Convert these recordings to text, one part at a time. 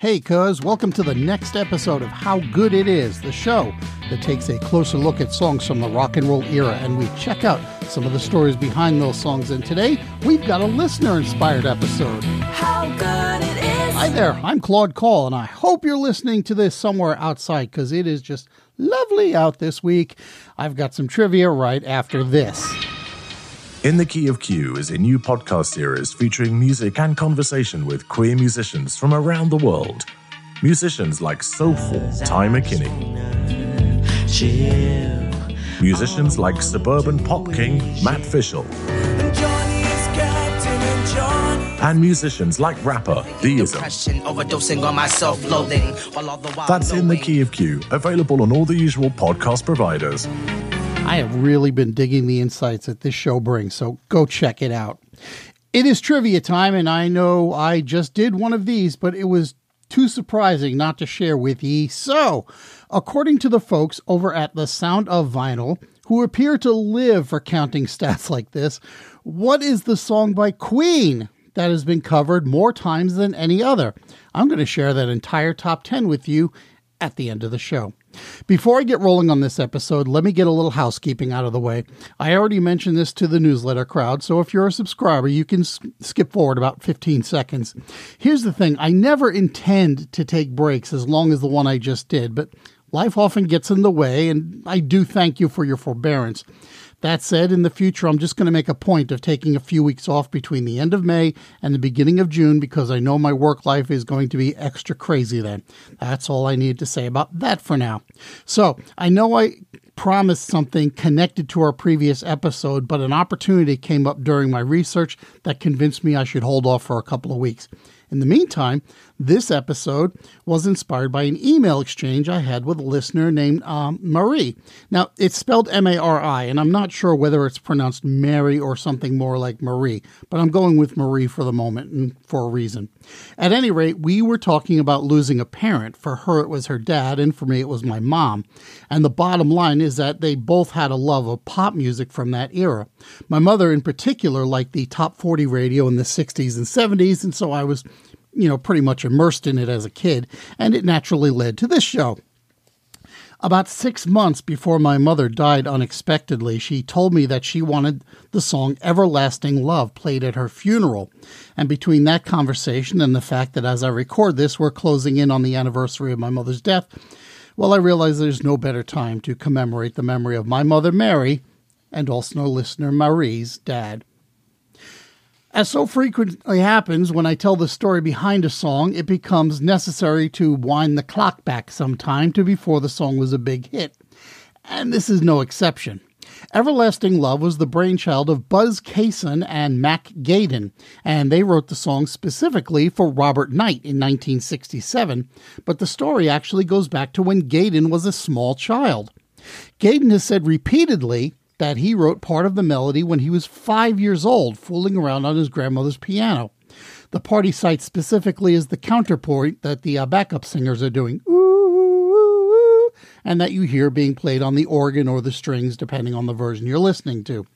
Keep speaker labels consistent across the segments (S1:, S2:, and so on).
S1: Hey, cuz, welcome to the next episode of How Good It Is, the show that takes a closer look at songs from the rock and roll era and we check out some of the stories behind those songs. And today, we've got a listener inspired episode.
S2: How good it is.
S1: Hi there, I'm Claude Call, and I hope you're listening to this somewhere outside because it is just lovely out this week. I've got some trivia right after this.
S3: In the Key of Q is a new podcast series featuring music and conversation with queer musicians from around the world. Musicians like Soulful Ty McKinney. Musicians like Suburban Pop King Matt Fischel. And musicians like rapper Deism. That's in the Key of Q, available on all the usual podcast providers.
S1: I have really been digging the insights that this show brings, so go check it out. It is trivia time, and I know I just did one of these, but it was too surprising not to share with ye. So, according to the folks over at the Sound of Vinyl, who appear to live for counting stats like this, what is the song by Queen that has been covered more times than any other? I'm going to share that entire top 10 with you at the end of the show. Before I get rolling on this episode, let me get a little housekeeping out of the way. I already mentioned this to the newsletter crowd, so if you're a subscriber, you can skip forward about 15 seconds. Here's the thing I never intend to take breaks as long as the one I just did, but life often gets in the way, and I do thank you for your forbearance. That said, in the future, I'm just going to make a point of taking a few weeks off between the end of May and the beginning of June because I know my work life is going to be extra crazy then. That's all I need to say about that for now. So, I know I promised something connected to our previous episode, but an opportunity came up during my research that convinced me I should hold off for a couple of weeks. In the meantime, this episode was inspired by an email exchange I had with a listener named um, Marie. Now, it's spelled M A R I, and I'm not sure whether it's pronounced Mary or something more like Marie, but I'm going with Marie for the moment and for a reason. At any rate, we were talking about losing a parent. For her, it was her dad, and for me, it was my mom. And the bottom line is that they both had a love of pop music from that era. My mother, in particular, liked the top 40 radio in the 60s and 70s, and so I was you know, pretty much immersed in it as a kid, and it naturally led to this show. About six months before my mother died unexpectedly, she told me that she wanted the song Everlasting Love played at her funeral. And between that conversation and the fact that as I record this, we're closing in on the anniversary of my mother's death, well, I realize there's no better time to commemorate the memory of my mother, Mary, and also listener Marie's dad. As so frequently happens when I tell the story behind a song, it becomes necessary to wind the clock back some time to before the song was a big hit. And this is no exception. Everlasting Love was the brainchild of Buzz Cason and Mac Gayden, and they wrote the song specifically for Robert Knight in 1967, but the story actually goes back to when Gayden was a small child. Gayden has said repeatedly that he wrote part of the melody when he was five years old, fooling around on his grandmother's piano. The party cites specifically as the counterpoint that the uh, backup singers are doing, ooh, and that you hear being played on the organ or the strings, depending on the version you're listening to.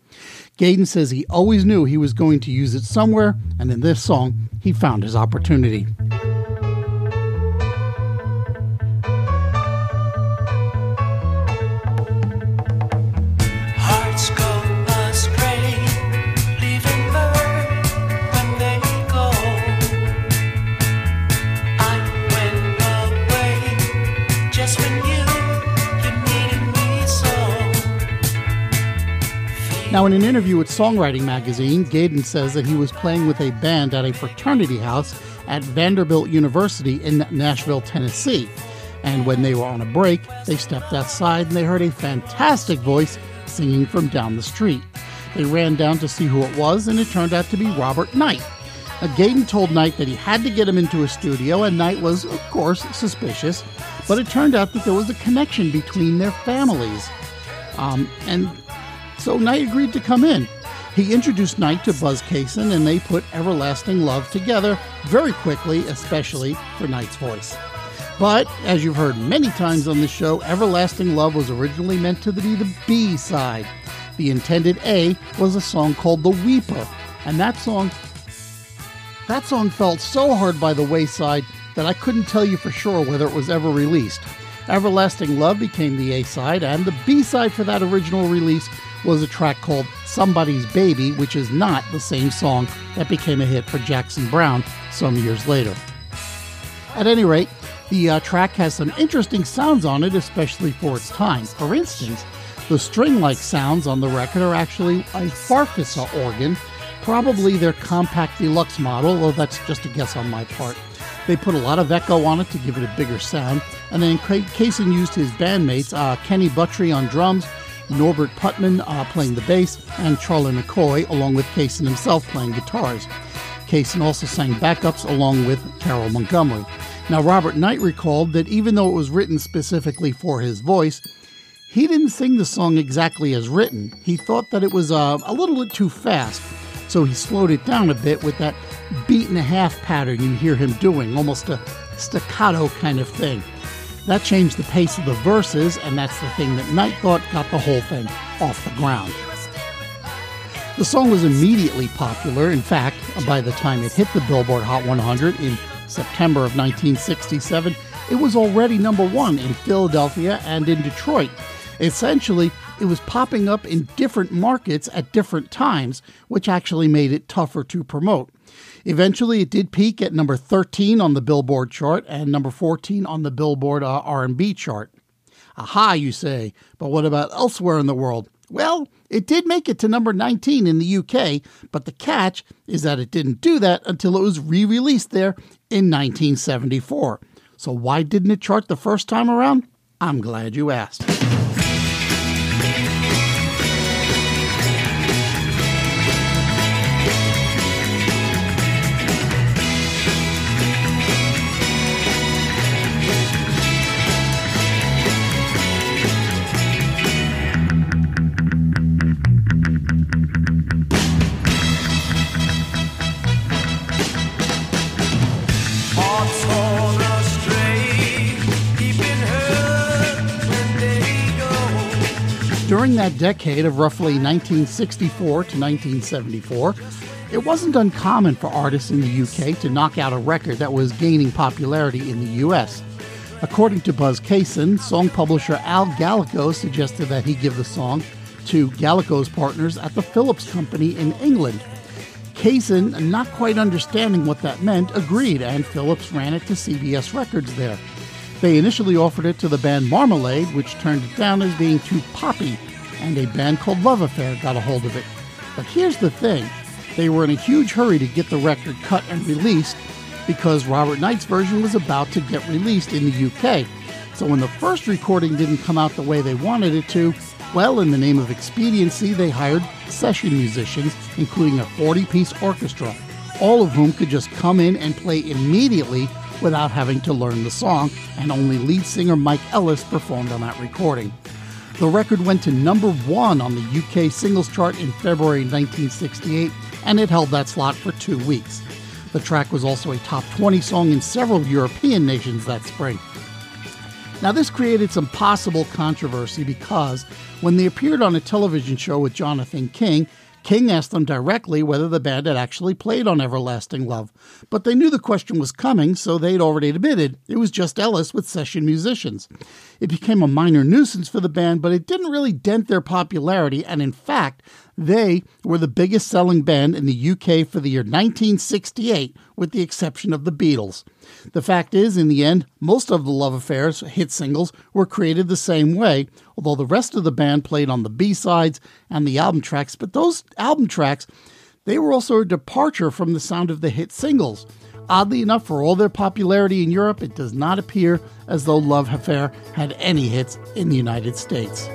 S1: Gayden says he always knew he was going to use it somewhere, and in this song, he found his opportunity. Now, in an interview with Songwriting Magazine, Gayden says that he was playing with a band at a fraternity house at Vanderbilt University in Nashville, Tennessee. And when they were on a break, they stepped outside and they heard a fantastic voice singing from down the street. They ran down to see who it was, and it turned out to be Robert Knight. Now, Gayden told Knight that he had to get him into a studio, and Knight was, of course, suspicious. But it turned out that there was a connection between their families. Um, and so Knight agreed to come in. He introduced Knight to Buzz Cason, and they put Everlasting Love together very quickly, especially for Knight's voice. But, as you've heard many times on the show, Everlasting Love was originally meant to be the B side. The intended A was a song called The Weeper, and that song that song fell so hard by the wayside that I couldn't tell you for sure whether it was ever released. Everlasting Love became the A side, and the B side for that original release was a track called Somebody's Baby, which is not the same song that became a hit for Jackson Browne some years later. At any rate, the uh, track has some interesting sounds on it, especially for its time. For instance, the string like sounds on the record are actually a Farfisa organ, probably their compact deluxe model, though that's just a guess on my part. They put a lot of echo on it to give it a bigger sound, and then Cason used his bandmates, uh, Kenny Buttrey on drums, Norbert Putnam uh, playing the bass, and Charlie McCoy, along with Cason himself playing guitars. Cason also sang backups along with Carol Montgomery. Now, Robert Knight recalled that even though it was written specifically for his voice, he didn't sing the song exactly as written. He thought that it was uh, a little bit too fast, so he slowed it down a bit with that beat and a half pattern you hear him doing, almost a staccato kind of thing. That changed the pace of the verses, and that's the thing that Knight thought got the whole thing off the ground. The song was immediately popular. In fact, by the time it hit the Billboard Hot 100 in September of 1967, it was already number one in Philadelphia and in Detroit. Essentially, it was popping up in different markets at different times, which actually made it tougher to promote. Eventually, it did peak at number 13 on the Billboard chart and number 14 on the Billboard uh, R&B chart. Aha, you say, but what about elsewhere in the world? Well, it did make it to number 19 in the UK, but the catch is that it didn't do that until it was re released there in 1974. So, why didn't it chart the first time around? I'm glad you asked. During that decade of roughly 1964 to 1974, it wasn't uncommon for artists in the UK to knock out a record that was gaining popularity in the US. According to Buzz Cason, song publisher Al Gallico suggested that he give the song to Gallico's partners at the Philips Company in England. Cason, not quite understanding what that meant, agreed, and Philips ran it to CBS Records there. They initially offered it to the band Marmalade, which turned it down as being too poppy, and a band called Love Affair got a hold of it. But here's the thing they were in a huge hurry to get the record cut and released because Robert Knight's version was about to get released in the UK. So when the first recording didn't come out the way they wanted it to, well, in the name of expediency, they hired session musicians, including a 40 piece orchestra, all of whom could just come in and play immediately without having to learn the song, and only lead singer Mike Ellis performed on that recording. The record went to number one on the UK singles chart in February 1968, and it held that slot for two weeks. The track was also a top 20 song in several European nations that spring. Now, this created some possible controversy because when they appeared on a television show with Jonathan King, King asked them directly whether the band had actually played on Everlasting Love. But they knew the question was coming, so they'd already admitted it was just Ellis with session musicians. It became a minor nuisance for the band, but it didn't really dent their popularity, and in fact, they were the biggest selling band in the UK for the year 1968, with the exception of the Beatles. The fact is, in the end, most of the Love Affairs hit singles were created the same way, although the rest of the band played on the B sides and the album tracks. But those album tracks, they were also a departure from the sound of the hit singles. Oddly enough, for all their popularity in Europe, it does not appear as though Love Affair had any hits in the United States.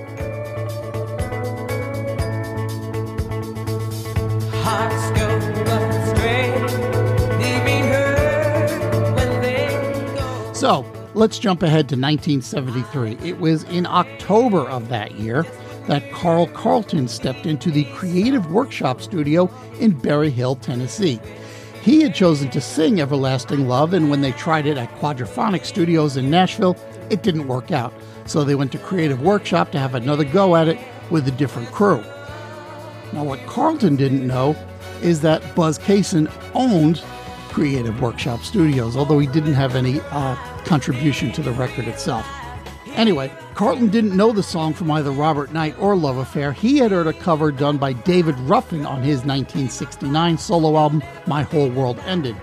S1: So let's jump ahead to 1973. It was in October of that year that Carl Carlton stepped into the Creative Workshop studio in Berry Hill, Tennessee. He had chosen to sing Everlasting Love, and when they tried it at Quadraphonic Studios in Nashville, it didn't work out. So they went to Creative Workshop to have another go at it with a different crew. Now, what Carlton didn't know is that Buzz Cason owned Creative Workshop Studios, although he didn't have any uh, contribution to the record itself. Anyway, Carlton didn't know the song from either Robert Knight or Love Affair. He had heard a cover done by David Ruffin on his 1969 solo album, My Whole World Ended.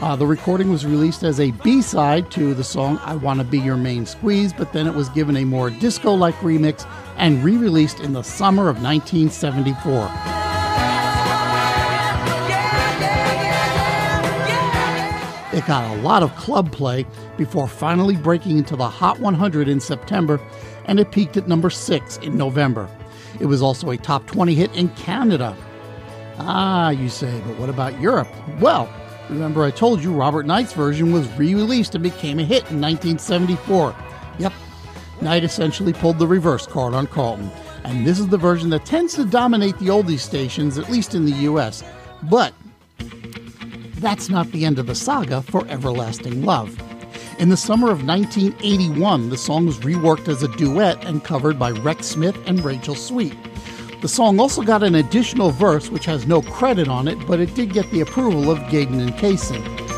S1: Uh, the recording was released as a B side to the song I Wanna Be Your Main Squeeze, but then it was given a more disco like remix and re released in the summer of 1974. It got a lot of club play before finally breaking into the Hot 100 in September, and it peaked at number 6 in November. It was also a top 20 hit in Canada. Ah, you say, but what about Europe? Well, remember I told you Robert Knight's version was re released and became a hit in 1974. Yep, Knight essentially pulled the reverse card on Carlton, and this is the version that tends to dominate the oldies stations, at least in the US. But that's not the end of the saga for Everlasting Love. In the summer of 1981, the song was reworked as a duet and covered by Rex Smith and Rachel Sweet. The song also got an additional verse which has no credit on it, but it did get the approval of Gayden and Casey.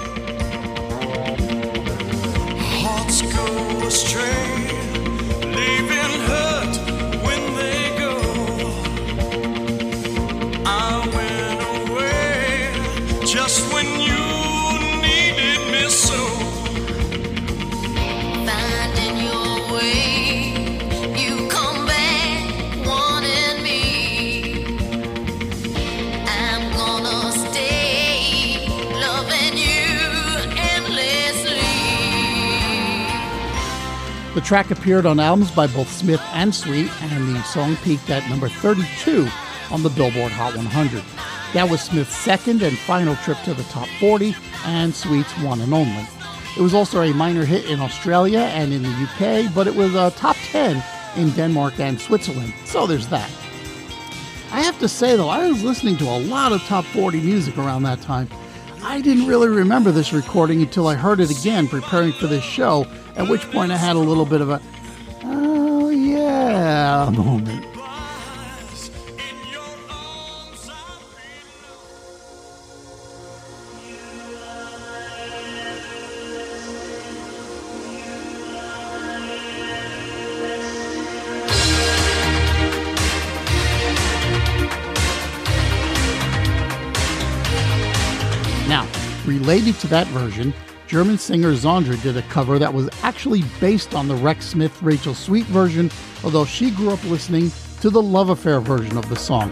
S1: Track appeared on albums by both Smith and Sweet, and the song peaked at number 32 on the Billboard Hot 100. That was Smith's second and final trip to the top 40, and Sweet's one and only. It was also a minor hit in Australia and in the UK, but it was a top 10 in Denmark and Switzerland, so there's that. I have to say though, I was listening to a lot of top 40 music around that time. I didn't really remember this recording until I heard it again preparing for this show, at which point I had a little bit of a, oh yeah, moment. Related to that version, German singer Sandra did a cover that was actually based on the Rex Smith Rachel Sweet version, although she grew up listening to the Love Affair version of the song.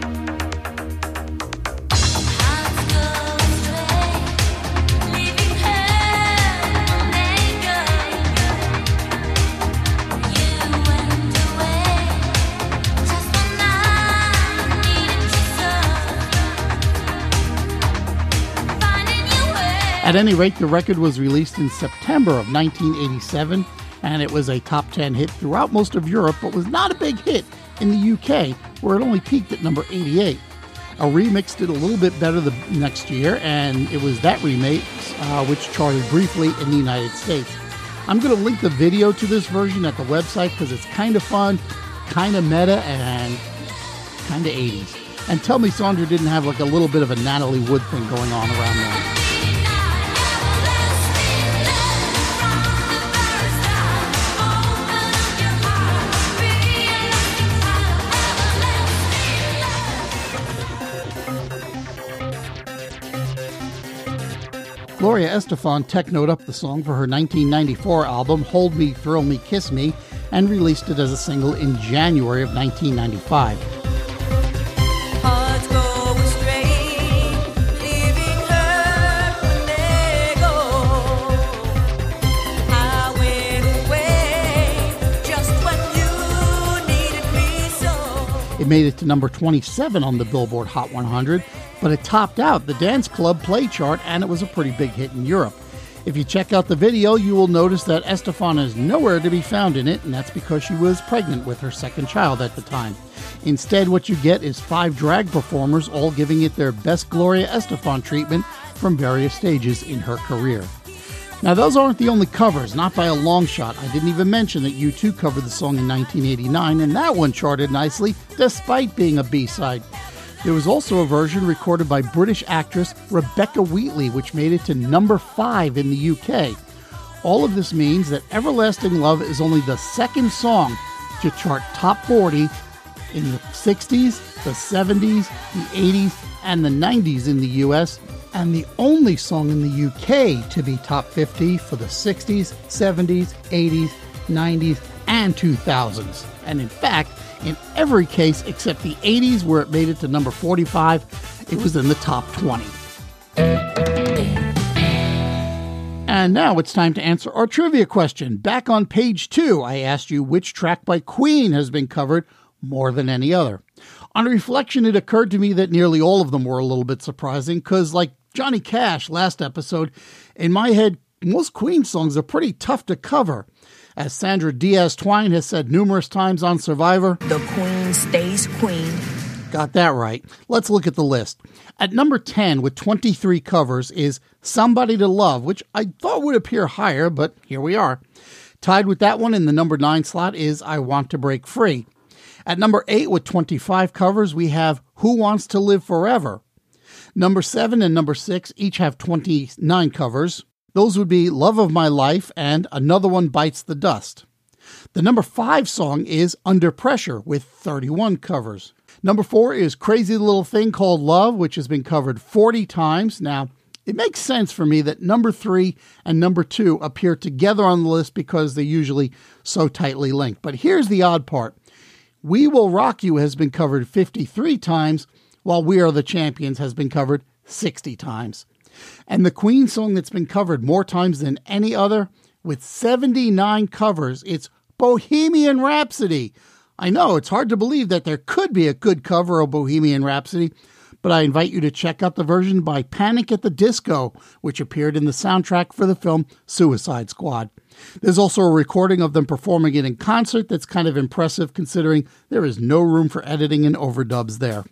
S1: At any rate, the record was released in September of 1987, and it was a top 10 hit throughout most of Europe, but was not a big hit in the UK, where it only peaked at number 88. A remix did a little bit better the next year, and it was that remix uh, which charted briefly in the United States. I'm going to link the video to this version at the website because it's kind of fun, kind of meta, and kind of 80s. And tell me Sandra didn't have like a little bit of a Natalie Wood thing going on around there. Gloria Estefan technoed up the song for her 1994 album Hold Me, Thrill Me, Kiss Me, and released it as a single in January of 1995. Made it to number 27 on the Billboard Hot 100, but it topped out the dance club play chart and it was a pretty big hit in Europe. If you check out the video, you will notice that Estefan is nowhere to be found in it, and that's because she was pregnant with her second child at the time. Instead, what you get is five drag performers all giving it their best Gloria Estefan treatment from various stages in her career. Now, those aren't the only covers, not by a long shot. I didn't even mention that U2 covered the song in 1989, and that one charted nicely despite being a B side. There was also a version recorded by British actress Rebecca Wheatley, which made it to number five in the UK. All of this means that Everlasting Love is only the second song to chart top 40 in the 60s, the 70s, the 80s, and the 90s in the US, and the only song in the UK to be top 50 for the 60s, 70s, 80s, 90s, and 2000s. And in fact, in every case except the 80s, where it made it to number 45, it was in the top 20. And now it's time to answer our trivia question. Back on page two, I asked you which track by Queen has been covered more than any other. On reflection, it occurred to me that nearly all of them were a little bit surprising because, like Johnny Cash last episode, in my head, most Queen songs are pretty tough to cover. As Sandra Diaz Twine has said numerous times on Survivor,
S4: The queen stays queen.
S1: Got that right. Let's look at the list. At number 10, with 23 covers, is Somebody to Love, which I thought would appear higher, but here we are. Tied with that one in the number 9 slot is I Want to Break Free. At number 8, with 25 covers, we have Who Wants to Live Forever. Number 7 and number 6 each have 29 covers. Those would be Love of My Life and Another One Bites the Dust. The number 5 song is Under Pressure with 31 covers. Number 4 is Crazy Little Thing Called Love, which has been covered 40 times. Now, it makes sense for me that number 3 and number 2 appear together on the list because they're usually so tightly linked. But here's the odd part. We Will Rock You has been covered 53 times, while We Are the Champions has been covered 60 times. And the Queen song that's been covered more times than any other, with 79 covers, it's Bohemian Rhapsody. I know it's hard to believe that there could be a good cover of Bohemian Rhapsody, but I invite you to check out the version by Panic at the Disco, which appeared in the soundtrack for the film Suicide Squad. There's also a recording of them performing it in concert that's kind of impressive considering there is no room for editing and overdubs there.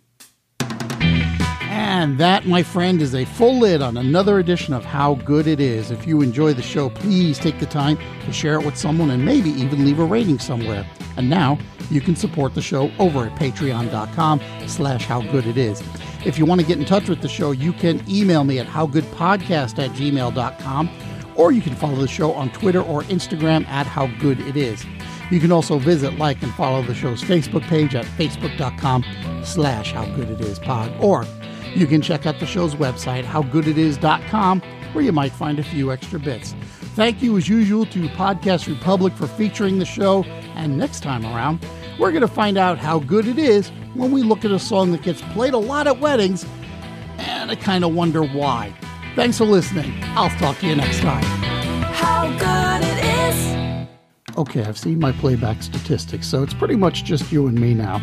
S1: And that, my friend, is a full lid on another edition of How Good It Is. If you enjoy the show, please take the time to share it with someone and maybe even leave a rating somewhere. And now you can support the show over at patreon.com slash howgoodit If you want to get in touch with the show, you can email me at howgoodpodcast at gmail.com or you can follow the show on Twitter or Instagram at howgoodit You can also visit, like, and follow the show's Facebook page at facebook.com slash howgooditispod or you can check out the show's website, howgooditis.com, where you might find a few extra bits. Thank you, as usual, to Podcast Republic for featuring the show. And next time around, we're going to find out how good it is when we look at a song that gets played a lot at weddings, and I kind of wonder why. Thanks for listening. I'll talk to you next time.
S4: How good it is.
S1: Okay, I've seen my playback statistics, so it's pretty much just you and me now.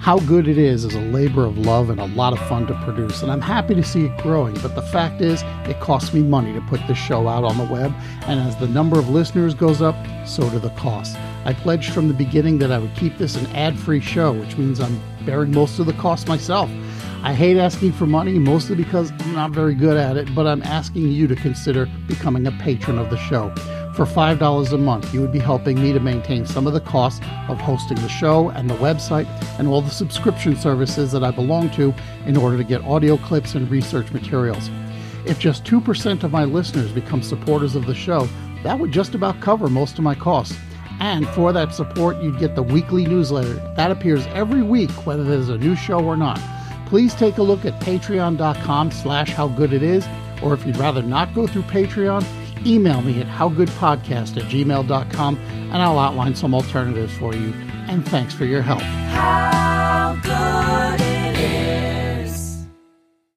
S1: How good it is is a labor of love and a lot of fun to produce, and I'm happy to see it growing. But the fact is, it costs me money to put this show out on the web, and as the number of listeners goes up, so do the costs. I pledged from the beginning that I would keep this an ad free show, which means I'm bearing most of the cost myself. I hate asking for money, mostly because I'm not very good at it, but I'm asking you to consider becoming a patron of the show. For $5 a month, you would be helping me to maintain some of the costs of hosting the show and the website and all the subscription services that I belong to in order to get audio clips and research materials. If just 2% of my listeners become supporters of the show, that would just about cover most of my costs. And for that support, you'd get the weekly newsletter. That appears every week, whether there's a new show or not. Please take a look at patreon.com slash how good it is, or if you'd rather not go through Patreon, email me at howgoodpodcast at gmail.com and I'll outline some alternatives for you. And thanks for your help.
S4: How good.